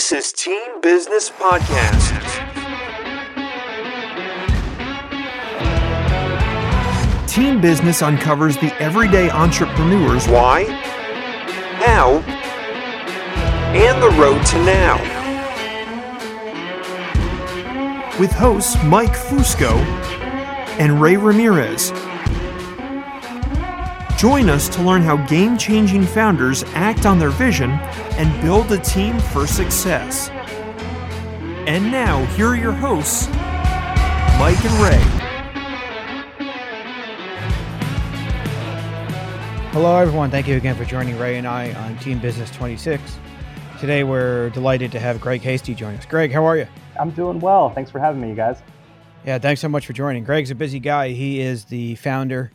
This is Team Business Podcast. Team Business uncovers the everyday entrepreneurs Why, how, and the road to now. with hosts Mike Fusco and Ray Ramirez. Join us to learn how game changing founders act on their vision and build a team for success. And now, here are your hosts, Mike and Ray. Hello, everyone. Thank you again for joining Ray and I on Team Business 26. Today, we're delighted to have Greg Hasty join us. Greg, how are you? I'm doing well. Thanks for having me, you guys. Yeah, thanks so much for joining. Greg's a busy guy. He is the founder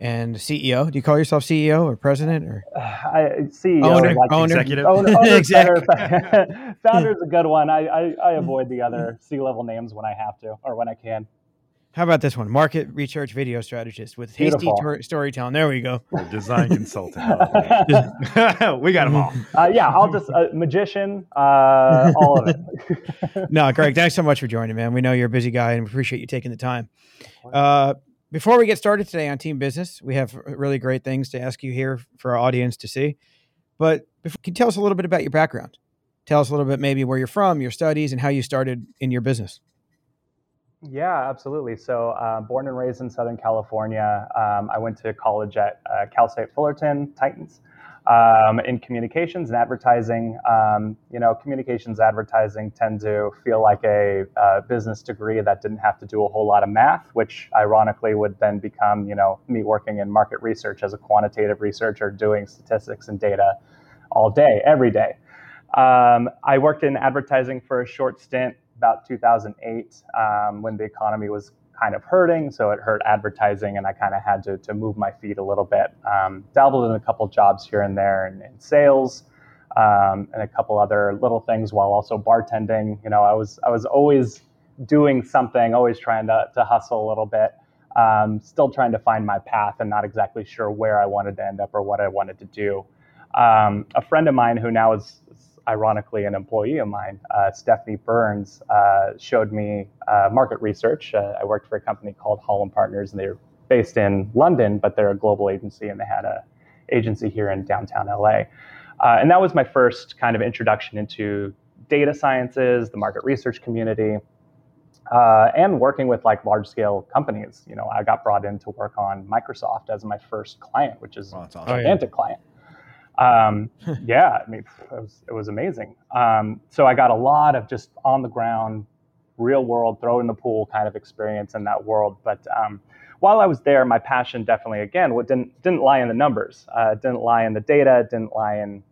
and CEO. Do you call yourself CEO or president or I CEO, owner? like owner. executive. Owner, owner's Exactly. better. Founder's a good one. I, I, I avoid the other C level names when I have to or when I can. How about this one? Market research video strategist with hasty tor- storytelling. There we go. Or design consultant. we got them all. Uh, yeah, I'll just uh, magician, uh, all of it. No, Greg, thanks so much for joining, man. We know you're a busy guy and we appreciate you taking the time. Before we get started today on team business, we have really great things to ask you here for our audience to see. But before, can you tell us a little bit about your background? Tell us a little bit maybe where you're from, your studies, and how you started in your business. Yeah, absolutely. So, uh, born and raised in Southern California, um, I went to college at uh, Cal State Fullerton Titans um, in communications and advertising. Um, you know, communications advertising tend to feel like a uh, business degree that didn't have to do a whole lot of math, which ironically would then become, you know, me working in market research as a quantitative researcher, doing statistics and data all day, every day. Um, I worked in advertising for a short stint, about 2008, um, when the economy was kind of hurting. So it hurt advertising, and I kind of had to, to move my feet a little bit. Um, dabbled in a couple jobs here and there in, in sales. Um, and a couple other little things while also bartending. You know, I was I was always doing something, always trying to, to hustle a little bit. Um, still trying to find my path and not exactly sure where I wanted to end up or what I wanted to do. Um, a friend of mine who now is ironically an employee of mine, uh, Stephanie Burns, uh, showed me uh, market research. Uh, I worked for a company called Hall and Partners, and they're based in London, but they're a global agency, and they had a agency here in downtown LA. Uh, and that was my first kind of introduction into data sciences, the market research community, uh, and working with like large scale companies. You know, I got brought in to work on Microsoft as my first client, which is Oh, that's a awesome. yeah. gigantic client. Um, yeah, I mean, it was, it was amazing. Um, so I got a lot of just on the ground, real world, throw in the pool kind of experience in that world. But um, while I was there, my passion definitely, again, what didn't didn't lie in the numbers, uh, didn't lie in the data, didn't lie in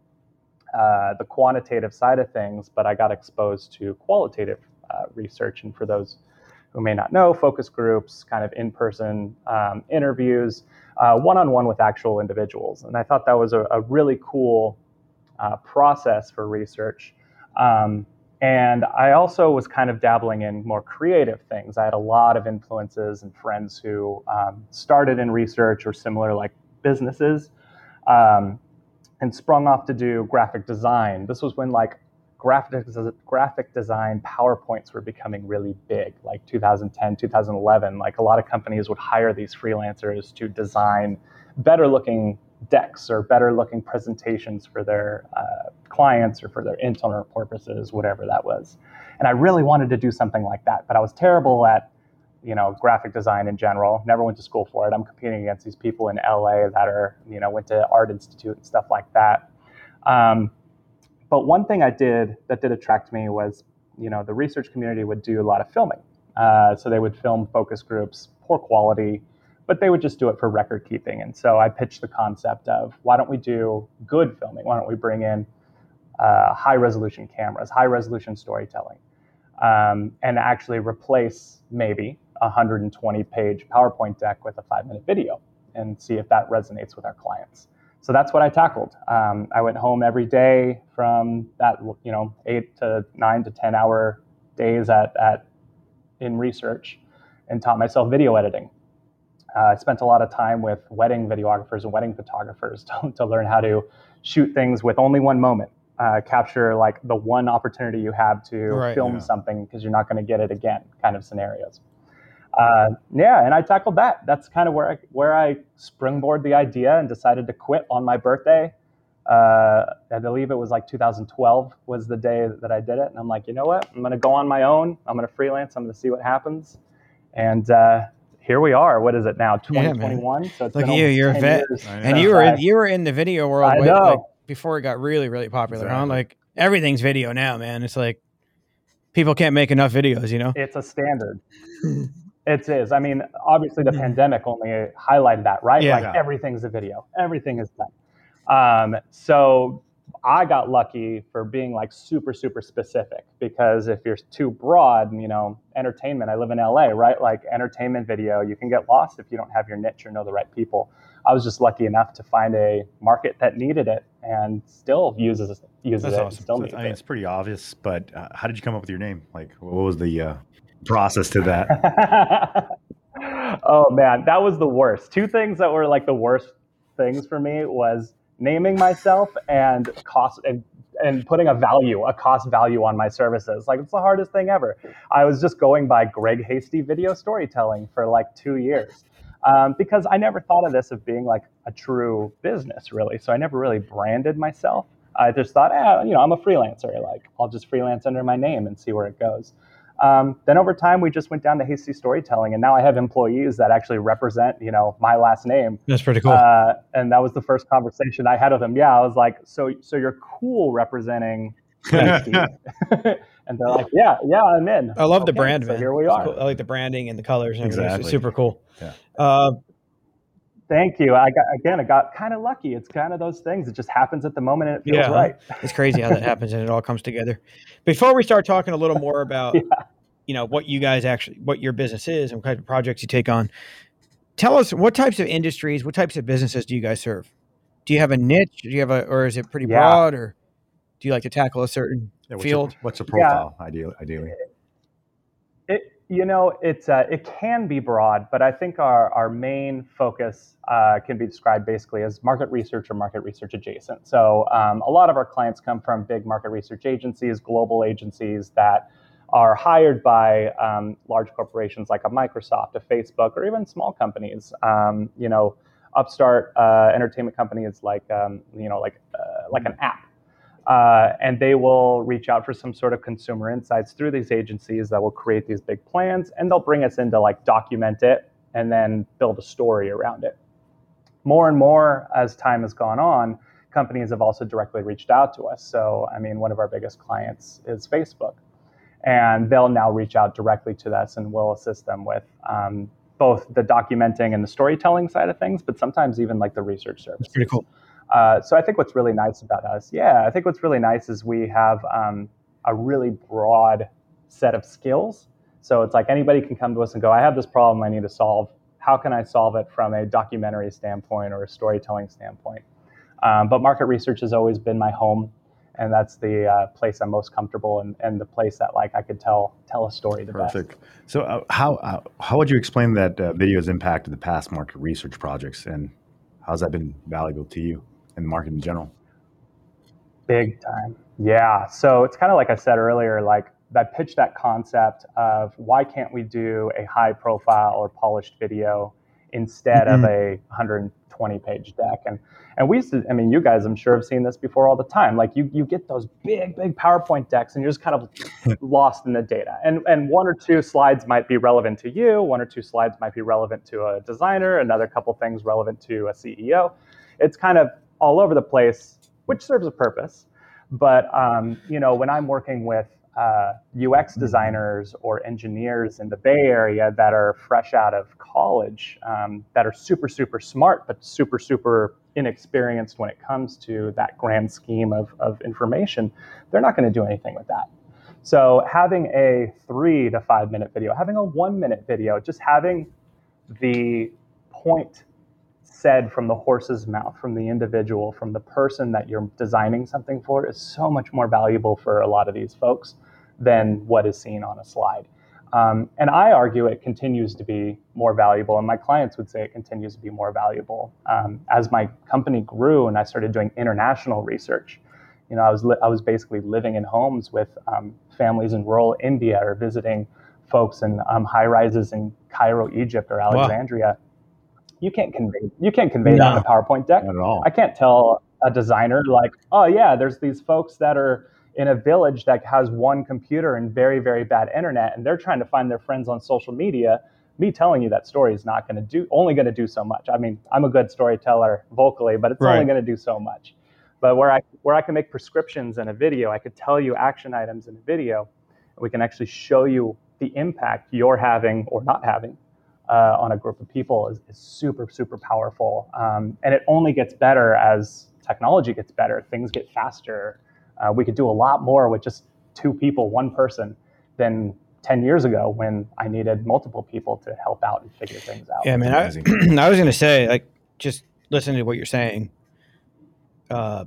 uh, the quantitative side of things, but I got exposed to qualitative uh, research. And for those who may not know, focus groups, kind of in person um, interviews, one on one with actual individuals. And I thought that was a, a really cool uh, process for research. Um, and I also was kind of dabbling in more creative things. I had a lot of influences and friends who um, started in research or similar like businesses um, and sprung off to do graphic design. This was when like graphic, graphic design PowerPoints were becoming really big, like 2010, 2011. Like a lot of companies would hire these freelancers to design better looking decks or better looking presentations for their uh, clients or for their internal purposes, whatever that was. And I really wanted to do something like that, but I was terrible at you know graphic design in general. Never went to school for it. I'm competing against these people in LA that are you know went to art institute and stuff like that. Um, but one thing I did that did attract me was you know the research community would do a lot of filming. Uh, so they would film focus groups, poor quality, but they would just do it for record keeping. And so I pitched the concept of why don't we do good filming? Why don't we bring in uh, high resolution cameras, high resolution storytelling, um, and actually replace maybe a 120 page PowerPoint deck with a five minute video and see if that resonates with our clients. So that's what I tackled. Um, I went home every day from that, you know, eight to nine to 10 hour days at, at in research and taught myself video editing. Uh, I spent a lot of time with wedding videographers and wedding photographers to, to learn how to shoot things with only one moment. uh, capture like the one opportunity you have to Right. film Yeah. something because you're not going to get it again, kind of scenarios. Uh, yeah, and I tackled that. That's kind of where I where I springboard the idea and decided to quit on my birthday. Uh, I believe it was like 2012 was the day that I did it, and I'm like, you know what? I'm going to go on my own. I'm going to freelance. I'm going to see what happens, and uh, here we are. What is it now? Yeah, 2021. so it's Look at you, you're a vet. And you were in, you were in the video world I way- know. like, before it got really really popular. Huh? Like everything's video now, man. It's like people can't make enough videos. You know. It's a standard. It is. I mean, obviously, the pandemic only highlighted that, right? Hmm. Yeah. Like Yeah. everything's a video, everything is done. Um, so I got lucky for being like super, super specific because if you're too broad, you know, entertainment, I live in LA, right? Like entertainment video, you can get lost if you don't have your niche or know the right people. I was just lucky enough to find a market that needed it and still uses uses That's it. awesome. I mean, it. it's pretty obvious, but uh, how did you come up with your name? Like, what was the uh, process to that? oh man, that was the worst. Two things that were like the worst things for me was naming myself and cost and, and putting a value, a cost value on my services. Like it's the hardest thing ever. I was just going by Greg Hasty video storytelling for like two years. Um, because I never thought of this of being like a true business, really. So I never really branded myself. I just thought, eh, you know, I'm a freelancer. Like I'll just freelance under my name and see where it goes. Um, then over time, we just went down to hasty storytelling, and now I have employees that actually represent, you know, my last name. That's pretty cool. Uh, and that was the first conversation I had with them. Yeah, I was like, so, so you're cool representing Hasty? and they're like, yeah, yeah, I'm in. I love the brand, so man. here we are. cool. I like the branding and the colors. And everything. It's Exactly. super cool. Yeah. Uh, Thank you. I got again. I got kind of lucky. It's kind of those things. It just happens at the moment, and it feels Yeah. right. it's crazy how that happens and it all comes together. Before we start talking a little more about, you know, what you guys actually, what your business is and what kind of projects you take on, tell us what types of industries, what types of businesses do you guys serve? Do you have a niche? Do you have a, or is it pretty Yeah. broad, or do you like to tackle a certain Yeah, what's field? Your, what's the Yeah. profile, ideally? ideally? It, you know, it's uh, it can be broad, but I think our our main focus uh, can be described basically as market research or market research adjacent. So um, a lot of our clients come from big market research agencies, global agencies that are hired by um, large corporations like a Microsoft, a Facebook, or even small companies. Um, you know, upstart uh, entertainment companies like um, you know like uh, like an app uh, and they will reach out for some sort of consumer insights through these agencies that will create these big plans and they'll bring us in to like document it and then build a story around it. More and more as time has gone on companies have also directly reached out to us. So i mean one of our biggest clients is facebook and they'll now reach out directly to us and we'll assist them with um, both the documenting and the storytelling side of things but sometimes even like the research services Pretty cool. Uh, so I think what's really nice about us, yeah, I think what's really nice is we have um, a really broad set of skills. So it's like anybody can come to us and go, I have this problem I need to solve. How can I solve it from a documentary standpoint or a storytelling standpoint? Um, but market research has always been my home, and that's the uh, place I'm most comfortable and, and the place that like I could tell tell a story the best. Perfect. So, uh, how uh, how would you explain that uh, video has impacted the past market research projects, and how's that been valuable to you and the market in general? Big time. Yeah. So it's kind of like I said earlier, like I pitched that concept of why can't we do a high profile or polished video instead of mm-hmm. a 120 page deck? And and we used to, I mean, you guys I'm sure have seen this before all the time. Like you you get those big, big PowerPoint decks and you're just kind of lost in the data. And and one or two slides might be relevant to you, one or two slides might be relevant to a designer, another couple things relevant to a CEO. It's kind of all over the place, which serves a purpose. But um, you know, when I'm working with uh, UX designers or engineers in the Bay Area that are fresh out of college, um, that are super, super smart, but super, super inexperienced when it comes to that grand scheme of, of information, they're not going to do anything with that. So having a three to five minute video, having a one minute video, just having the point said from the horse's mouth, from the individual, from the person that you're designing something for is so much more valuable for a lot of these folks than what is seen on a slide. Um, and I argue it continues to be more valuable, and my clients would say it continues to be more valuable. Um, as my company grew and I started doing international research, You know, I was li- I was basically living in homes with um, families in rural India or visiting folks in um, high rises in Cairo, Egypt, or Alexandria. Wow. You can't convey you can't convey no. that in a PowerPoint deck. Not at all. I can't tell a designer like, oh yeah, there's these folks that are in a village that has one computer and very very bad internet, and they're trying to find their friends on social media. Me telling you that story is not going to do only going to do so much. I mean, I'm a good storyteller vocally, but it's right. only going to do so much. But where I where I can make prescriptions in a video, I could tell you action items in a video. We can actually show you the impact you're having or not having uh, on a group of people is, is super super powerful, um, and it only gets better as technology gets better. Things get faster. Uh, we could do a lot more with just two people, one person, than 10 years ago when I needed multiple people to help out and figure things out. Yeah, man. I, I, was going to say, like, just listening to what you're saying, uh,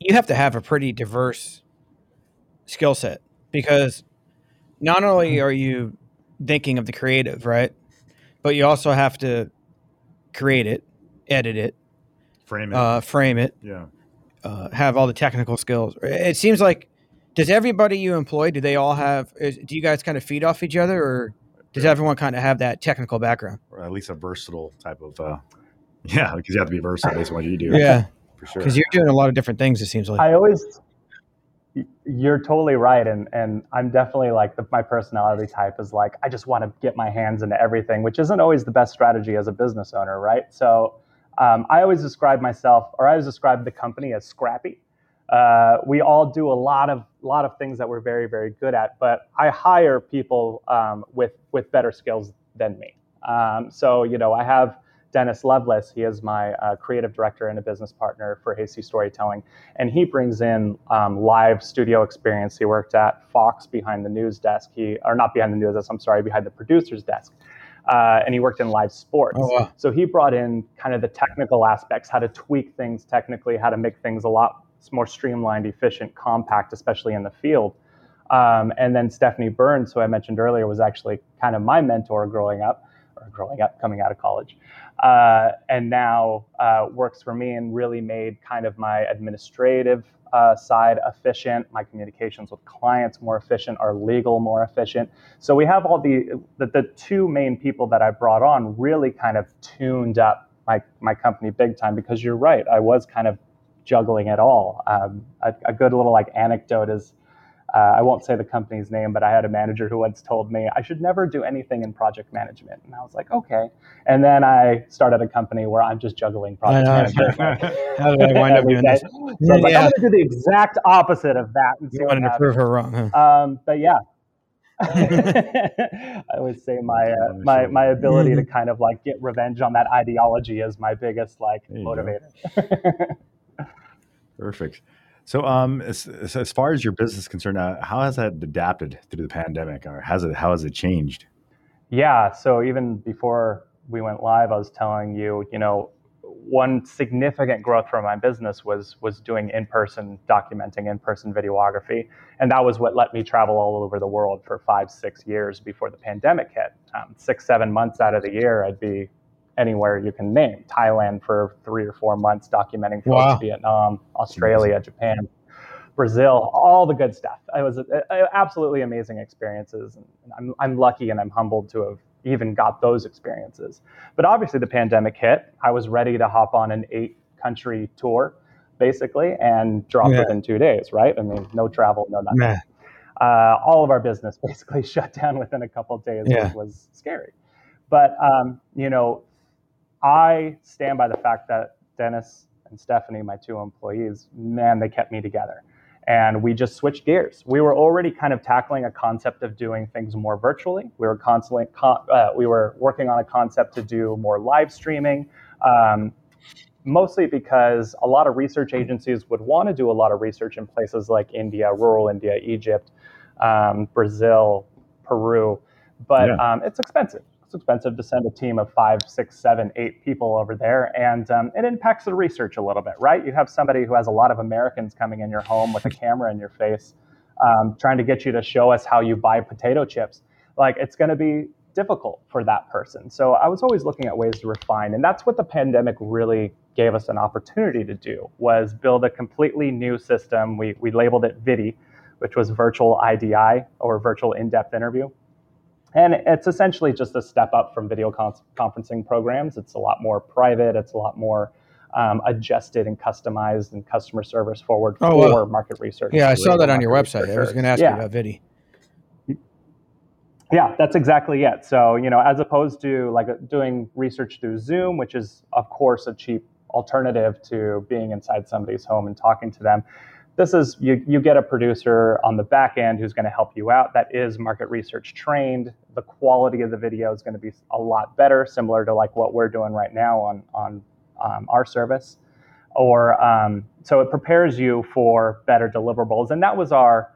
you have to have a pretty diverse skill set because not only are you thinking of the creative, right? But you also have to create it, edit it, frame it, uh, frame it, yeah, uh, have all the technical skills. It seems like does everybody you employ do they all have? Is, do you guys kind of feed off each other, or does everyone kind of have that technical background, or at least a versatile type of? Uh, yeah, because you have to be versatile based on what you do. Yeah, for sure. Because you're doing a lot of different things. It seems like I always you're totally right and and i'm definitely like the, my personality type is like i just want to get my hands into everything which isn't always the best strategy as a business owner right? So um, i always describe myself or i always describe the company as scrappy. Uh, we all do a lot of lot of things that we're very very good at but i hire people um, with with better skills than me. Um, so you know i have Dennis Lovelace. He is my uh, creative director and a business partner for Hasty Storytelling. And he brings in um, live studio experience. He worked at Fox behind the news desk. He, or not behind the news desk, I'm sorry, behind the producer's desk. Uh, and he worked in live sports. Oh, wow. So he brought in kind of the technical aspects, how to tweak things technically, how to make things a lot more streamlined, efficient, compact, especially in the field. Um, and then Stephanie Burns, who I mentioned earlier, was actually kind of my mentor growing up, or growing up, coming out of college uh, and now uh, works for me and really made kind of my administrative uh, side efficient, my communications with clients more efficient, our legal more efficient. So we have all the, the, the two main people that I brought on really kind of tuned up my my company big time because you're right, I was kind of juggling it all. Um, a, a good little like anecdote is uh, I won't say the company's name, but I had a manager who once told me I should never do anything in project management. And I was like, okay. And then I started a company where I'm just juggling project management. How did I wind up doing this? So yeah. like, I'm going to do the exact opposite of that. And you wanted to prove her wrong, huh? Um, but yeah. I always say my uh, my my ability to kind of like get revenge on that ideology is my biggest like motivator. Perfect. So, um, as, as far as your business is concerned, uh, how has that adapted through the pandemic, or has it how has it changed? Yeah. So even before we went live, I was telling you, you know, one significant growth for my business was was doing in-person documenting, in-person videography, and that was what let me travel all over the world for five, six years before the pandemic hit. Um, six, seven months out of the year, I'd be anywhere you can name. Thailand for three or four months, documenting wow. Vietnam, Australia, Japan, Brazil, all the good stuff. It was a, a, absolutely amazing experiences, and I'm I'm lucky and I'm humbled to have even got those experiences. But obviously, the pandemic hit. I was ready to hop on an eight country tour, basically, and drop yeah. within two days. Right? I mean, no travel, no nothing. Uh, all of our business basically shut down within a couple of days, yeah. which was scary. But um, you know, I stand by the fact that Dennis and Stephanie, my two employees, man, they kept me together. And we just switched gears. We were already kind of tackling a concept of doing things more virtually. We were constantly uh, we were working on a concept to do more live streaming, um, mostly because a lot of research agencies would want to do a lot of research in places like India, rural India, Egypt, um, Brazil, Peru, but yeah. um, it's expensive it's expensive to send a team of five, six, seven, eight people over there, and um, it impacts the research a little bit, right? You have somebody who has a lot of Americans coming in your home with a camera in your face, um, trying to get you to show us how you buy potato chips. Like it's going to be difficult for that person. So I was always looking at ways to refine, and that's what the pandemic really gave us an opportunity to do was build a completely new system. We we labeled it VIDI, which was virtual IDI or virtual in-depth interview. And it's essentially just a step up from video con- conferencing programs. It's a lot more private. It's a lot more um, adjusted and customized and customer service forward Oh, for wow. market research. Yeah, I saw that on your website. I was going to ask Yeah. you about Vidi. Yeah, that's exactly it. So, you know, as opposed to like doing research through Zoom, which is, of course, a cheap alternative to being inside somebody's home and talking to them, this is you, you get a producer on the back end who's going to help you out that is market research trained. The quality of the video is going to be a lot better, similar to like what we're doing right now on, on um, our service. Or um, so it prepares you for better deliverables. And that was our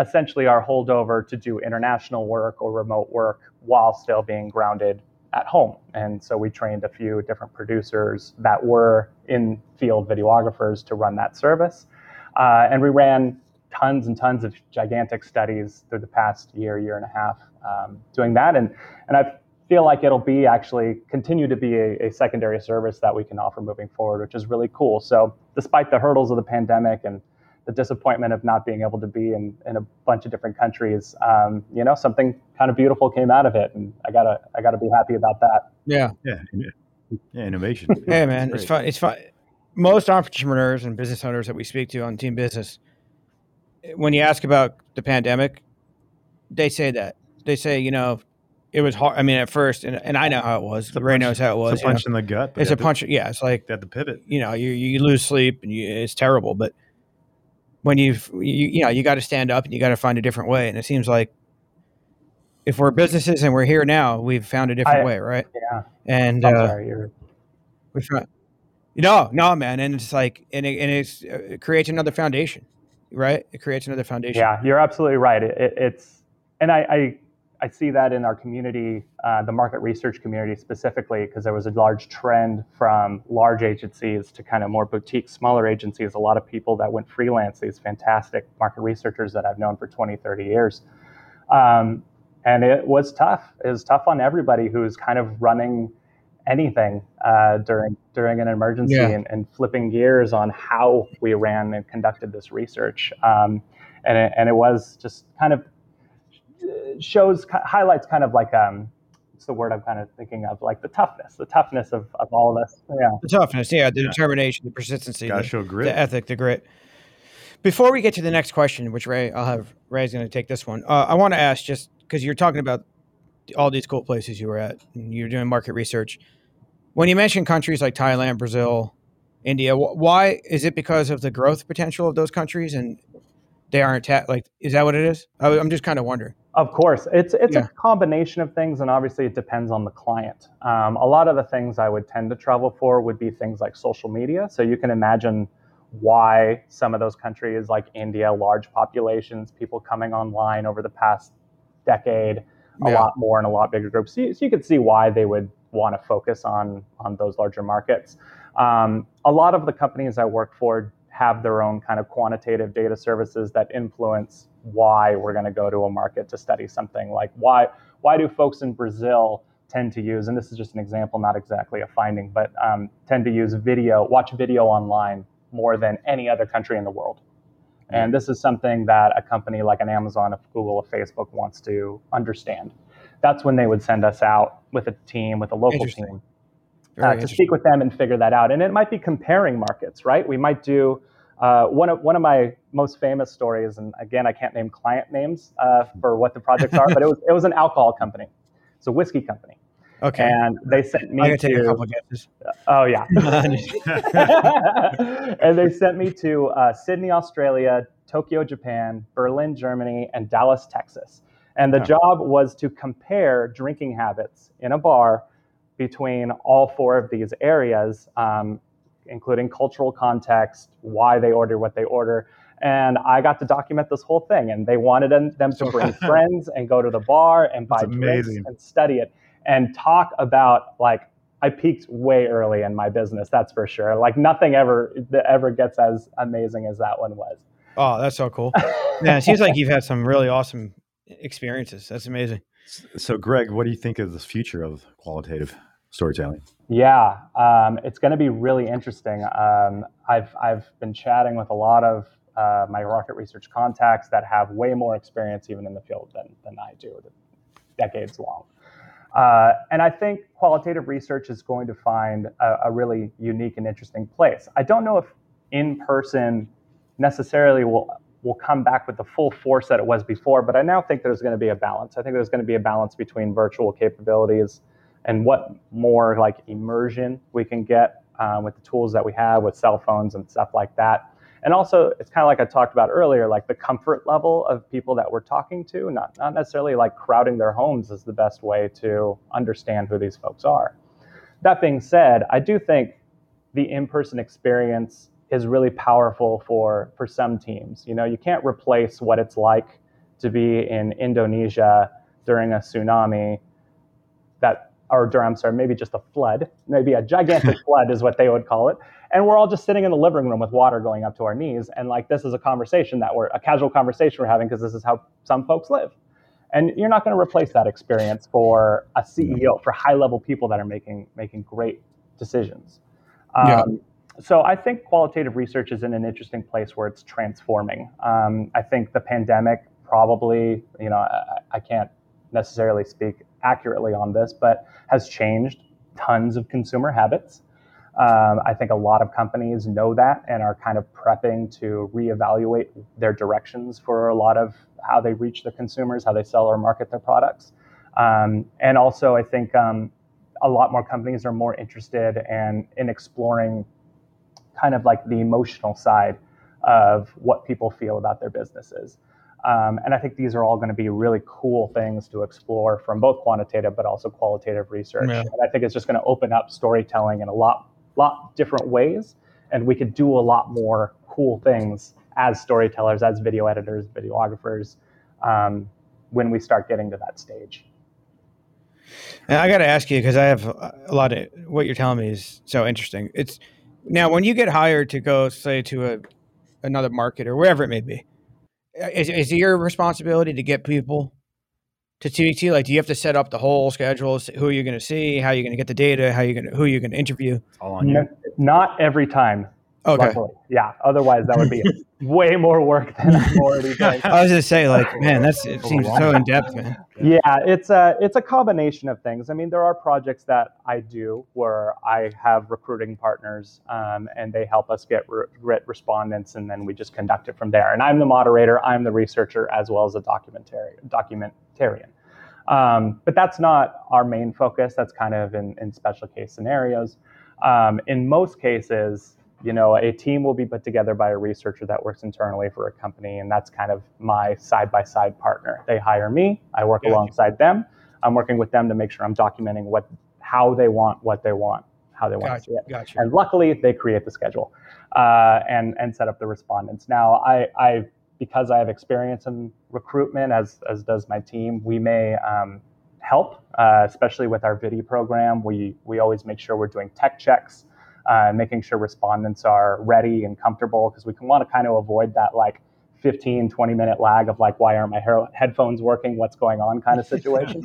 essentially our holdover to do international work or remote work while still being grounded at home. And so we trained a few different producers that were in field videographers to run that service. Uh, and we ran tons and tons of gigantic studies through the past year, year and a half um, doing that. And, and I feel like it'll be actually continue to be a, a secondary service that we can offer moving forward, which is really cool. So despite the hurdles of the pandemic and the disappointment of not being able to be in, in a bunch of different countries, um, you know, something kind of beautiful came out of it, and I gotta I gotta be happy about that. Yeah. Yeah, in- yeah, innovation. Hey, man, it's great. fun. It's fun. Most entrepreneurs and business owners that we speak to on Team Business, when you ask about the pandemic, they say that they say, you know, it was hard. I mean, at first, and, and I know how it was. It's a Ray punch- knows how it was. It's a you know. punch in the gut. It's a have to- punch. Yeah, it's like You have to pivot. you know, you you lose sleep and you, it's terrible. But when you've you, you know you got to stand up and you got to find a different way. And it seems like if we're businesses and we're here now, we've found a different I- way, right? Yeah, And I'm uh, sorry, you're we found no, no, man. And it's like and it, and it's, uh, it creates another foundation, right? It creates another foundation. Yeah, you're absolutely right. It, it, it's and I, I I see that in our community, uh, the market research community specifically, because there was a large trend from large agencies to kind of more boutique, smaller agencies. A lot of people that went freelance, these fantastic market researchers that I've known for 20, 30 years. Um, and it was tough. It was tough on everybody who's kind of running anything uh, during during an emergency Yeah. and, and flipping gears on how we ran and conducted this research. Um, and it, and it was just kind of uh, shows highlights kind of like um, what's the word I'm kind of thinking of like the toughness, the toughness of, of all of this. Yeah. The toughness, yeah, the Yeah. determination, the persistency, Got to the, show grit. the ethic, the grit. Before we get to the next question, which Ray, I'll have Ray's going to take this one. Uh, I want to ask just because you're talking about all these cool places you were at, and you're doing market research. When you mention countries like Thailand, Brazil, India, why is it because of the growth potential of those countries and they aren't ta- like? Is that what it is? I, I'm just kind of wondering. Of course, it's it's Yeah. a combination of things, and obviously it depends on the client. Um, a lot of the things I would tend to travel for would be things like social media. So you can imagine why some of those countries, like India, large populations, people coming online over the past decade, a Yeah. lot more in a lot bigger groups. So you, so you could see why they would want to focus on on those larger markets. Um, a lot of the companies I work for have their own kind of quantitative data services that influence why we're going to go to a market to study something. Like why why do folks in Brazil tend to use, and this is just an example, not exactly a finding, but um, tend to use video, watch video online more than any other country in the world. And this is something that a company like an Amazon, a Google, a Facebook wants to understand. That's when they would send us out with a team, with a local team, uh, to speak with them and figure that out. And it might be comparing markets, right? We might do uh, one of one of my most famous stories, and again, I can't name client names uh, for what the projects are, but it was it was an alcohol company, it's a whiskey company, Okay, and they sent me can take a to. couple guesses. Oh yeah. and they sent me to uh, Sydney, Australia, Tokyo, Japan, Berlin, Germany, and Dallas, Texas. And the Wow. job was to compare drinking habits in a bar between all four of these areas, um, including cultural context, why they order what they order. And I got to document this whole thing. And they wanted them, them to bring friends and go to the bar and buy drinks and study it and talk about like I peaked way early in my business, that's for sure. Like nothing ever that ever gets as amazing as that one was. Oh, that's so cool. yeah, it seems like you've had some really awesome experiences. That's amazing. So, Greg, what do you think of the future of qualitative storytelling? Yeah, um, it's going to be really interesting. Um, I've I've been chatting with a lot of uh, my market research contacts that have way more experience even in the field than than I do, decades long. Uh, and I think qualitative research is going to find a, a, really unique and interesting place. I don't know if in person necessarily will will come back with the full force that it was before, but I now think there's going to be a balance. I think there's going to be a balance between virtual capabilities and what more like immersion we can get uh, with the tools that we have with cell phones and stuff like that. And also, it's kind of like I talked about earlier, like the comfort level of people that we're talking to, not, not necessarily like crowding their homes is the best way to understand who these folks are. That being said, I do think the in person experience is really powerful for, for some teams. You know, you can't replace what it's like to be in Indonesia during a tsunami that or I'm sorry, maybe just a flood, maybe a gigantic flood is what they would call it. And we're all just sitting in the living room with water going up to our knees. And like, this is a conversation that we're, a casual conversation we're having because this is how some folks live. And you're not going to replace that experience for a CEO, for high level people that are making, making great decisions. Um, yeah. So I think qualitative research is in an interesting place where it's transforming. Um, I think the pandemic probably, you know, I, I can't necessarily speak accurately on this, but has changed tons of consumer habits. Um, I think a lot of companies know that and are kind of prepping to reevaluate their directions for a lot of how they reach the consumers, how they sell or market their products. Um, and also, I think um, a lot more companies are more interested in, in exploring kind of like the emotional side of what people feel about their businesses. Um, and I think these are all going to be really cool things to explore from both quantitative but also qualitative research. Yeah. And I think it's just going to open up storytelling in a lot, lot different ways. And we could do a lot more cool things as storytellers, as video editors, videographers, um, when we start getting to that stage. And I got to ask you because I have a lot of what you're telling me is so interesting. It's now when you get hired to go, say, to a another market or wherever it may be is, is it your responsibility to get people to TVT? Like, do you have to set up the whole schedule? Who are you going to see? How are you going to get the data? How are you going to, who are you going to interview? All on you. Not every time. Okay. Luckily. Yeah. Otherwise, that would be way more work than I'm already doing. I was going to say, like, man, that's it seems so in depth, man. Yeah, it's a it's a combination of things. I mean, there are projects that I do where I have recruiting partners, um, and they help us get re- respondents, and then we just conduct it from there. And I'm the moderator, I'm the researcher, as well as a documentarian. Documentarian. Um, but that's not our main focus. That's kind of in, in special case scenarios. Um, in most cases, you know, a team will be put together by a researcher that works internally for a company, and that's kind of my side by side partner. They hire me, I work gotcha. alongside them. I'm working with them to make sure I'm documenting what how they want what they want, how they want gotcha. to see it. Gotcha. And luckily, they create the schedule uh, and and set up the respondents. Now, I, I because I have experience in recruitment, as as does my team, we may um, help, uh, especially with our video program. We we always make sure we're doing tech checks uh, making sure respondents are ready and comfortable because we can want to kind of avoid that like 15, 20 minute lag of like, why aren't my headphones working? What's going on kind of situation.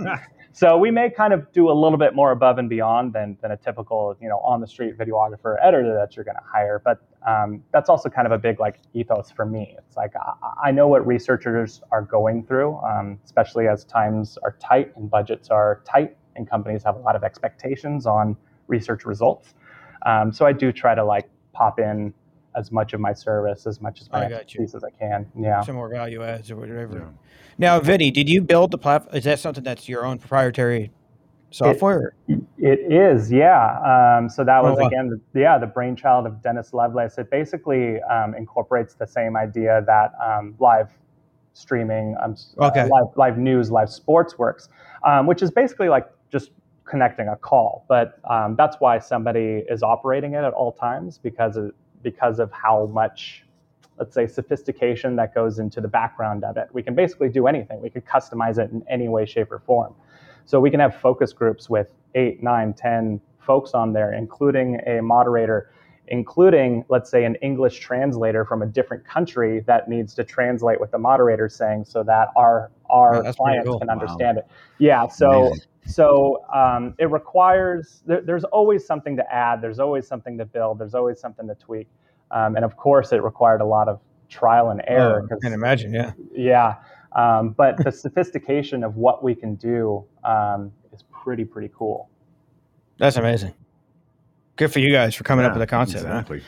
so we may kind of do a little bit more above and beyond than, than a typical, you know, on the street videographer editor that you're going to hire. But um, that's also kind of a big like ethos for me. It's like, I, I know what researchers are going through, um, especially as times are tight and budgets are tight and companies have a lot of expectations on research results. Um, so I do try to like pop in as much of my service, as much as my expertise as I can. Yeah. Some more value adds or whatever. Yeah. Now, Vidi, did you build the platform? Is that something that's your own proprietary software? It, it is, yeah. Um, so that was oh, wow. again, the, yeah, the brainchild of Dennis Lovelace. It basically um, incorporates the same idea that um, live streaming, um, okay. uh, live, live news, live sports works, um, which is basically like just connecting a call. But um, that's why somebody is operating it at all times because of, because of how much, let's say, sophistication that goes into the background of it. We can basically do anything. We could customize it in any way, shape, or form. So we can have focus groups with eight, nine, ten folks on there, including a moderator including, let's say, an English translator from a different country that needs to translate what the moderator is saying so that our our Oh, that's pretty clients cool. can Wow. understand it. Yeah. So Amazing. so um, it requires there, there's always something to add. There's always something to build. There's always something to tweak. Um, and of course, it required a lot of trial and error. Oh, I 'cause- can imagine. Yeah. yeah. Um, but the sophistication of what we can do um, is pretty pretty cool. That's amazing. Good for you guys for coming up with a concept. man. Exactly.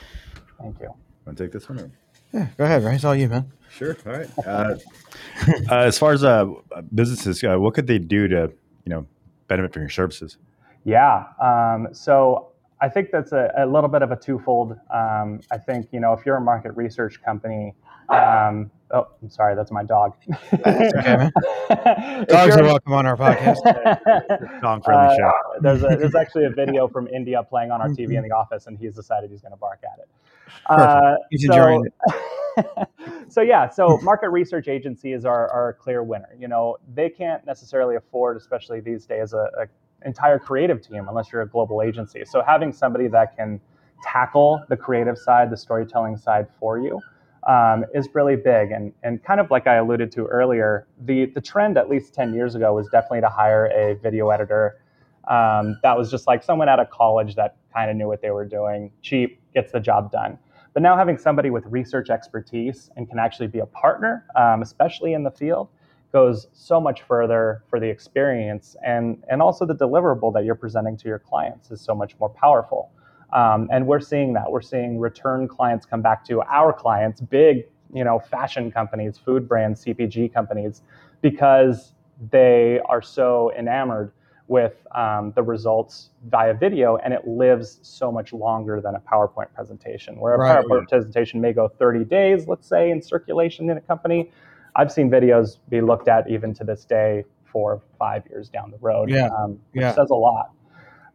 Thank you. Want to take this one? Or? Yeah, go ahead, Ray. It's all you, man. Sure. All right. Uh, uh, as far as uh, businesses, uh, what could they do to, you know, benefit from your services? Yeah. Um, so I think that's a, a little bit of a twofold. Um, I think, you know, if you're a market research company, um, oh, I'm sorry, that's my dog. That's okay, man. Dogs you're welcome on our podcast. Dog friendly Uh, show. there's, a, there's actually a video from India playing on our TV in the office, and he's decided he's going to bark at it. Perfect. Uh, He's so, enjoying so yeah, so market research agencies are, are a clear winner. You know, they can't necessarily afford, especially these days, a, a entire creative team unless you're a global agency. So having somebody that can tackle the creative side, the storytelling side for you, um, is really big. And and kind of like I alluded to earlier, the the trend at least ten years ago was definitely to hire a video editor. Um, that was just like someone out of college that kind of knew what they were doing, cheap, gets the job done. But now having somebody with research expertise and can actually be a partner, um, especially in the field, goes so much further for the experience and and also the deliverable that you're presenting to your clients is so much more powerful. Um, and we're seeing that. We're seeing return clients come back to our clients, big, you know, fashion companies, food brands, CPG companies, because they are so enamored with um, the results via video, and it lives so much longer than a PowerPoint presentation. Where a Right. PowerPoint presentation may go 30 days, let's say, in circulation in a company, I've seen videos be looked at even to this day, four or five years down the road, Yeah. um, which Yeah. says a lot.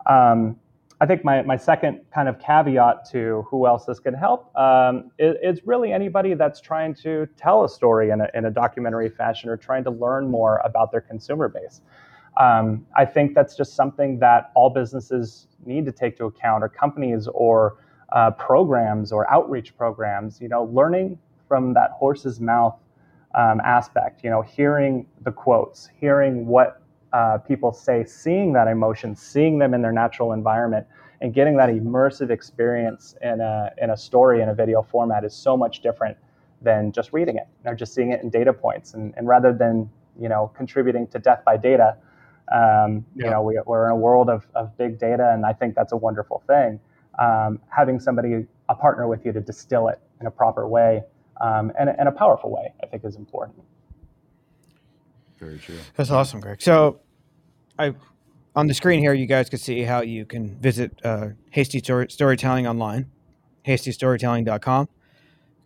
Um, I think my, my second kind of caveat to who else this can help um, is, is really anybody that's trying to tell a story in a, in a documentary fashion or trying to learn more about their consumer base. Um, I think that's just something that all businesses need to take to account, or companies, or uh, programs, or outreach programs. You know, learning from that horse's mouth um, aspect. You know, hearing the quotes, hearing what uh, people say, seeing that emotion, seeing them in their natural environment, and getting that immersive experience in a in a story in a video format is so much different than just reading it or just seeing it in data points. And, and rather than you know contributing to death by data, um, you know we, we're in a world of, of big data, and I think that's a wonderful thing. Um, having somebody a partner with you to distill it in a proper way um, and, and a powerful way, I think, is important. Very true. That's awesome, Greg. So, I on the screen here, you guys can see how you can visit uh, Hasty Storytelling online, hastystorytelling.com.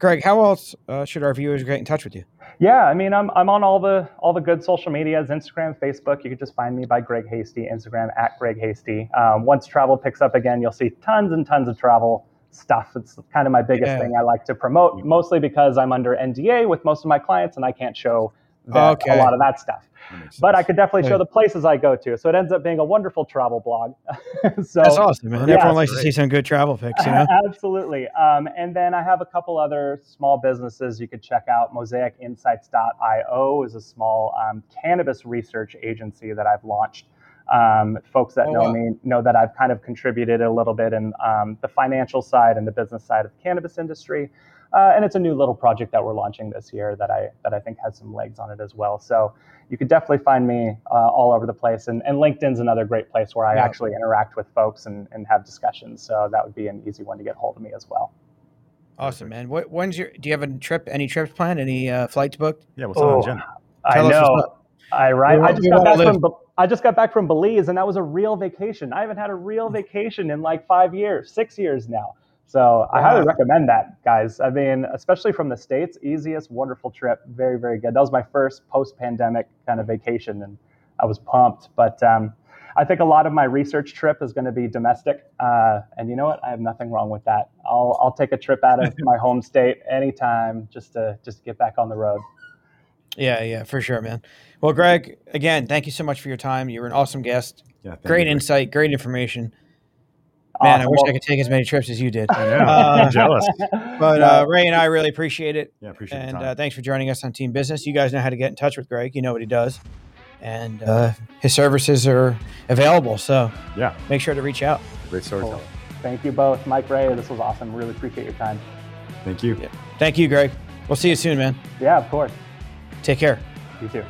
Greg, how else uh, should our viewers get in touch with you? Yeah, I mean, I'm, I'm on all the all the good social medias, Instagram, Facebook. You can just find me by Greg Hasty, Instagram at Greg Hasty. Um, once travel picks up again, you'll see tons and tons of travel stuff. It's kind of my biggest Yeah. thing I like to promote, mostly because I'm under NDA with most of my clients, and I can't show that, Okay. a lot of that stuff. That But I could definitely show the places I go to. So it ends up being a wonderful travel blog. so That's awesome, man. yeah, Everyone likes to see some good travel pics, you know? Absolutely. Um, and then I have a couple other small businesses you could check out. MosaicInsights.io is a small um, cannabis research agency that I've launched. Um, folks that Oh, know wow. me know that I've kind of contributed a little bit in um, the financial side and the business side of the cannabis industry. Uh, and it's a new little project that we're launching this year that I that I think has some legs on it as well. So you could definitely find me uh, all over the place. And, and LinkedIn's another great place where I Yeah. actually interact with folks and, and have discussions. So that would be an easy one to get hold of me as well. Awesome, man. What, when's your? Do you have a trip? Any trips planned? Any uh, flights booked? Yeah, what's on the Oh, agenda? Tell I know. up. I right. We I just got back live. from I just got back from Belize, and that was a real vacation. I haven't had a real vacation in like five years, six years now. So I highly recommend that, guys. I mean, especially from the states, easiest, wonderful trip, very, very good. That was my first post-pandemic kind of vacation, and I was pumped. But um, I think a lot of my research trip is going to be domestic, uh, and you know what? I have nothing wrong with that. I'll I'll take a trip out of my home state anytime just to just to get back on the road. Yeah, yeah, for sure, man. Well, Greg, again, thank you so much for your time. You were an awesome guest. Yeah, Great you, insight, great information. Man, I wish I could take as many trips as you did. I know. Uh, I'm jealous. But uh, Ray and I really appreciate it. Yeah, appreciate the And time. uh, thanks for joining us on Team Business. You guys know how to get in touch with Greg. You know what he does. And uh, his services are available. So yeah, make sure to reach out. great storyteller. thank you both, Mike Ray. This was awesome. Really appreciate your time. Thank you. Thank you, Greg. We'll see you soon, man. Yeah, of course. Take care. You too.